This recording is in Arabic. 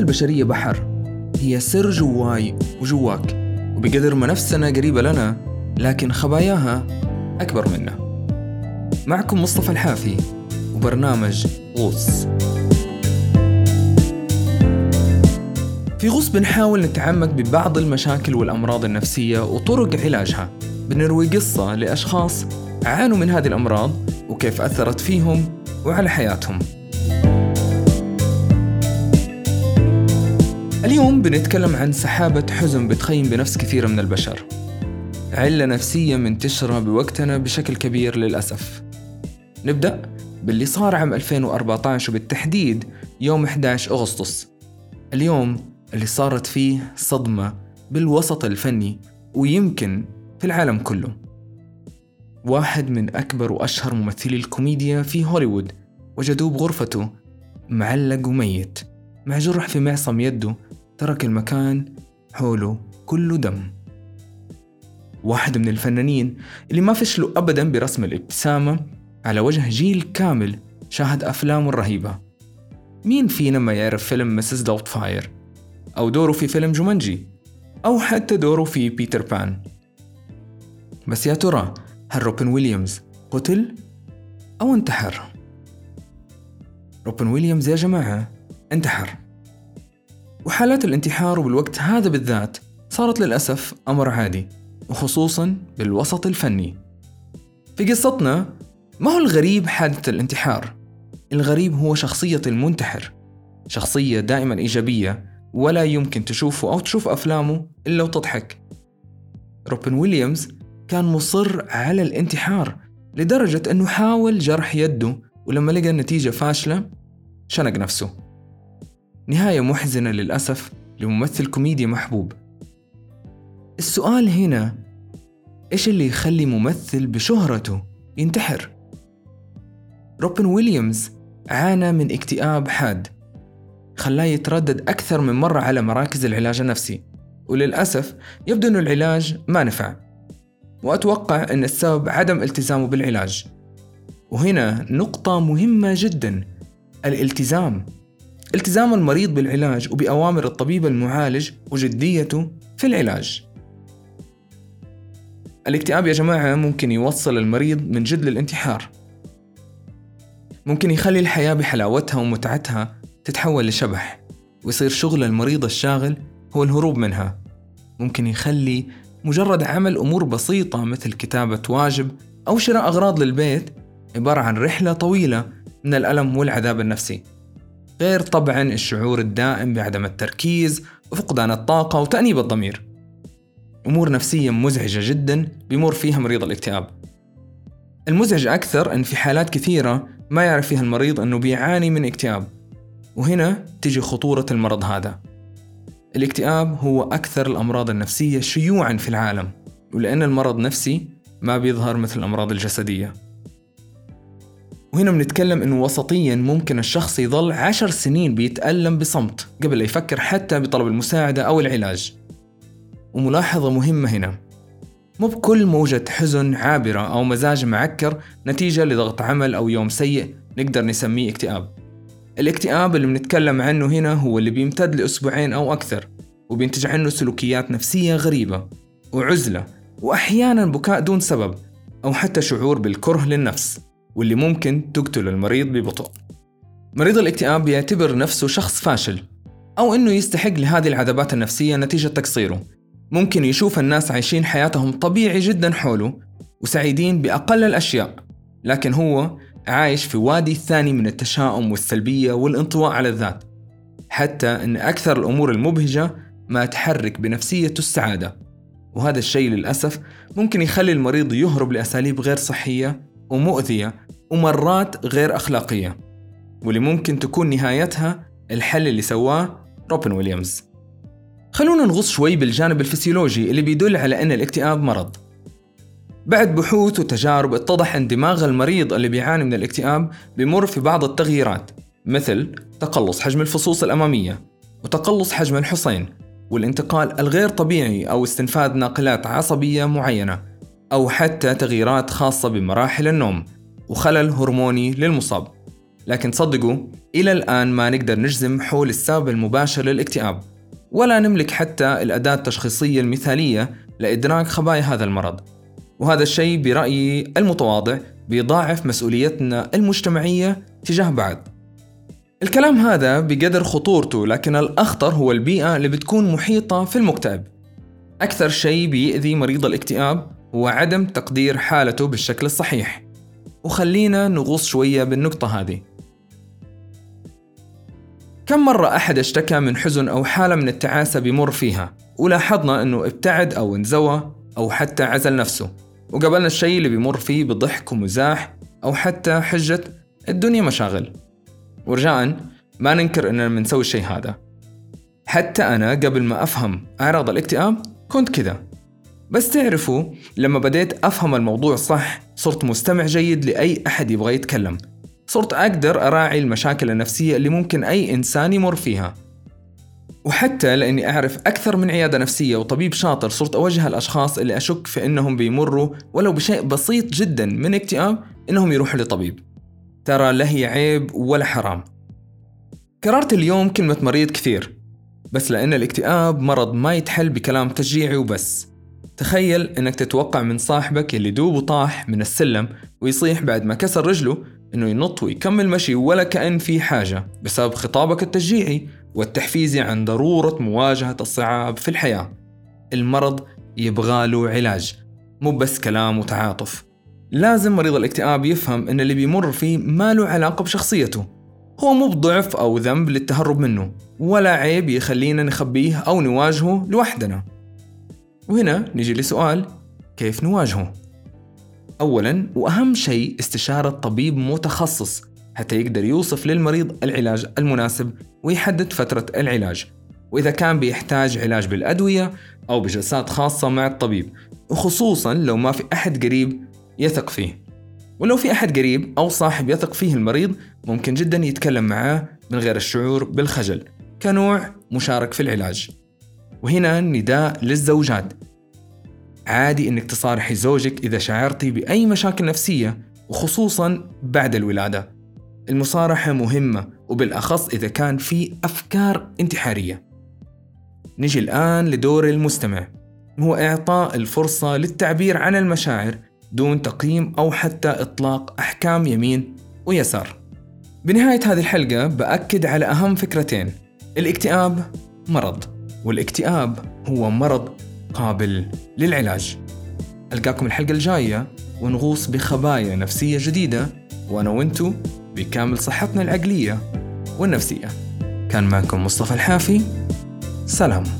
البشرية بحر. هي سر جواي وجواك وبقدر ما نفسنا قريبة لنا لكن خباياها أكبر منا. معكم مصطفى الحافي وبرنامج غوص. في غوص بنحاول نتعمق ببعض المشاكل والأمراض النفسية وطرق علاجها. بنروي قصة لأشخاص عانوا من هذه الأمراض وكيف أثرت فيهم وعلى حياتهم. اليوم بنتكلم عن سحابة حزن بتخيم بنفس كثير من البشر. علة نفسية منتشرة بوقتنا بشكل كبير للأسف. نبدأ باللي صار عام 2014 وبالتحديد يوم 11 أغسطس. اليوم اللي صارت فيه صدمة بالوسط الفني ويمكن في العالم كله. واحد من أكبر وأشهر ممثلي الكوميديا في هوليوود وجدوه بغرفته معلق وميت مع جرح في معصم يده ترك المكان حوله كله دم. واحد من الفنانين اللي ما فشلوا أبدا برسم الابتسامة على وجه جيل كامل شاهد أفلامه الرهيبة. مين فينا ما يعرف فيلم Mrs. Doubtfire أو دوره في فيلم جومانجي؟ أو حتى دوره في بيتر بان؟ بس يا ترى هل روبن ويليامز قتل؟ أو انتحر؟ روبن ويليامز يا جماعة انتحر. وحالات الانتحار بالوقت هذا بالذات صارت للأسف أمر عادي وخصوصا بالوسط الفني. في قصتنا ما هو الغريب حادثة الانتحار؟ الغريب هو شخصية المنتحر شخصية دائما إيجابية ولا يمكن تشوفه أو تشوف أفلامه إلا وتضحك. روبن ويليامز كان مصر على الانتحار لدرجة أنه حاول جرح يده ولما لقى النتيجة فاشلة شنق نفسه. نهاية محزنة للأسف لممثل كوميديا محبوب. السؤال هنا إيش اللي يخلي ممثل بشهرته ينتحر؟ روبن ويليامز عانى من اكتئاب حاد خلاه يتردد أكثر من مرة على مراكز العلاج النفسي وللأسف يبدو أن العلاج ما نفع. وأتوقع أن السبب عدم التزامه بالعلاج. وهنا نقطة مهمة جدا الالتزام. التزام المريض بالعلاج وبأوامر الطبيب المعالج وجديته في العلاج. الاكتئاب يا جماعة ممكن يوصل المريض من جد للانتحار ممكن يخلي الحياة بحلاوتها ومتعتها تتحول لشبح ويصير شغل المريض الشاغل هو الهروب منها. ممكن يخلي مجرد عمل أمور بسيطة مثل كتابة واجب أو شراء أغراض للبيت عبارة عن رحلة طويلة من الألم والعذاب النفسي. غير طبعا الشعور الدائم بعدم التركيز وفقدان الطاقة وتأنيب الضمير. أمور نفسية مزعجة جدا بيمر فيها مريض الاكتئاب. المزعج أكثر أن في حالات كثيرة ما يعرف فيها المريض أنه بيعاني من اكتئاب. وهنا تجي خطورة المرض هذا. الاكتئاب هو أكثر الأمراض النفسية شيوعا في العالم ولأن المرض نفسي ما بيظهر مثل الأمراض الجسدية. وهنا بنتكلم إنه وسطيا ممكن الشخص يظل عشر سنين بيتألم بصمت قبل لا يفكر حتى بطلب المساعدة أو العلاج. وملاحظة مهمة هنا. مو بكل موجة حزن عابرة أو مزاج معكر نتيجة لضغط عمل أو يوم سيء نقدر نسميه اكتئاب. الاكتئاب اللي بنتكلم عنه هنا هو اللي بيمتد لأسبوعين أو أكثر وبينتج عنه سلوكيات نفسية غريبة وعزلة وأحيانا بكاء دون سبب أو حتى شعور بالكره للنفس. واللي ممكن تقتل المريض ببطء. مريض الاكتئاب بيعتبر نفسه شخص فاشل أو إنه يستحق لهذه العذابات النفسية نتيجة تقصيره. ممكن يشوف الناس عايشين حياتهم طبيعي جدا حوله وسعيدين بأقل الأشياء. لكن هو عايش في وادي ثاني من التشاؤم والسلبية والانطواء على الذات. حتى أن أكثر الأمور المبهجة ما تحرك بنفسيته السعادة. وهذا الشيء للأسف ممكن يخلي المريض يهرب لأساليب غير صحية ومؤذية ومرات غير أخلاقية واللي ممكن تكون نهايتها الحل اللي سواه روبن ويليامز. خلونا نغوص شوي بالجانب الفسيولوجي اللي بيدل على أن الاكتئاب مرض. بعد بحوث وتجارب اتضح أن دماغ المريض اللي بيعاني من الاكتئاب بيمر في بعض التغييرات مثل تقلص حجم الفصوص الأمامية وتقلص حجم الحصين والانتقال الغير طبيعي أو استنفاذ ناقلات عصبية معينة. أو حتى تغييرات خاصة بمراحل النوم وخلل هرموني للمصاب. لكن صدقوا إلى الآن ما نقدر نجزم حول السبب المباشر للاكتئاب ولا نملك حتى الأداة التشخيصية المثالية لإدراك خبايا هذا المرض. وهذا الشيء برأيي المتواضع بيضاعف مسؤوليتنا المجتمعية تجاه بعض الكلام هذا بقدر خطورته لكن الأخطر هو البيئة اللي بتكون محيطة في المكتئب. أكثر شيء بيأذي مريض الاكتئاب هو عدم تقدير حالته بالشكل الصحيح. وخلينا نغوص شوية بالنقطة هذه. كم مرة أحد اشتكى من حزن أو حالة من التعاسة بيمر فيها؟ ولاحظنا أنه ابتعد أو انزوى أو حتى عزل نفسه. وقبلنا الشيء اللي بيمر فيه بضحك ومزاح أو حتى حجة الدنيا مشاغل. ورجاء ما ننكر أننا بنسوي الشيء هذا. حتى أنا قبل ما أفهم أعراض الاكتئاب كنت كذا. بس تعرفوا لما بديت أفهم الموضوع صح صرت مستمع جيد لأي أحد يبغى يتكلم. صرت أقدر أراعي المشاكل النفسية اللي ممكن أي إنسان يمر فيها. وحتى لأني أعرف أكثر من عيادة نفسية وطبيب شاطر صرت أوجه الأشخاص اللي أشك في أنهم بيمروا ولو بشيء بسيط جدا من اكتئاب أنهم يروحوا لطبيب. ترى لا هي عيب ولا حرام. كررت اليوم كلمة مريض كثير بس لأن الاكتئاب مرض ما يتحل بكلام تشجيعي وبس. تخيل إنك تتوقع من صاحبك اللي دوب وطاح من السلم ويصيح بعد ما كسر رجله إنه ينط ويكمل مشي ولا كأن في حاجة بسبب خطابك التشجيعي والتحفيزي عن ضرورة مواجهة الصعاب في الحياة. المرض يبغاله علاج مو بس كلام وتعاطف. لازم مريض الاكتئاب يفهم إن اللي بيمر فيه ما له علاقة بشخصيته. هو مو بضعف أو ذنب للتهرب منه ولا عيب يخلينا نخبيه أو نواجهه لوحدنا. وهنا نيجي لسؤال كيف نواجهه؟ أولا وأهم شيء استشارة طبيب متخصص حتى يقدر يوصف للمريض العلاج المناسب ويحدد فترة العلاج. وإذا كان بيحتاج علاج بالأدوية أو بجلسات خاصة مع الطبيب وخصوصا لو ما في أحد قريب يثق فيه. ولو في أحد قريب أو صاحب يثق فيه المريض ممكن جدا يتكلم معاه من غير الشعور بالخجل كنوع مشارك في العلاج. وهنا نداء للزوجات. عادي إنك تصارحي زوجك إذا شعرتي بأي مشاكل نفسية وخصوصا بعد الولادة. المصارحة مهمة وبالأخص إذا كان في أفكار انتحارية. نجي الآن لدور المستمع. هو إعطاء الفرصة للتعبير عن المشاعر دون تقييم أو حتى إطلاق أحكام يمين ويسار. بنهاية هذه الحلقة بأكد على أهم فكرتين. الاكتئاب مرض. والاكتئاب هو مرض قابل للعلاج. ألقاكم الحلقة الجاية ونغوص بخبايا نفسية جديدة وأنا وأنتو بكامل صحتنا العقلية والنفسية. كان معكم مصطفى الحافي. سلام.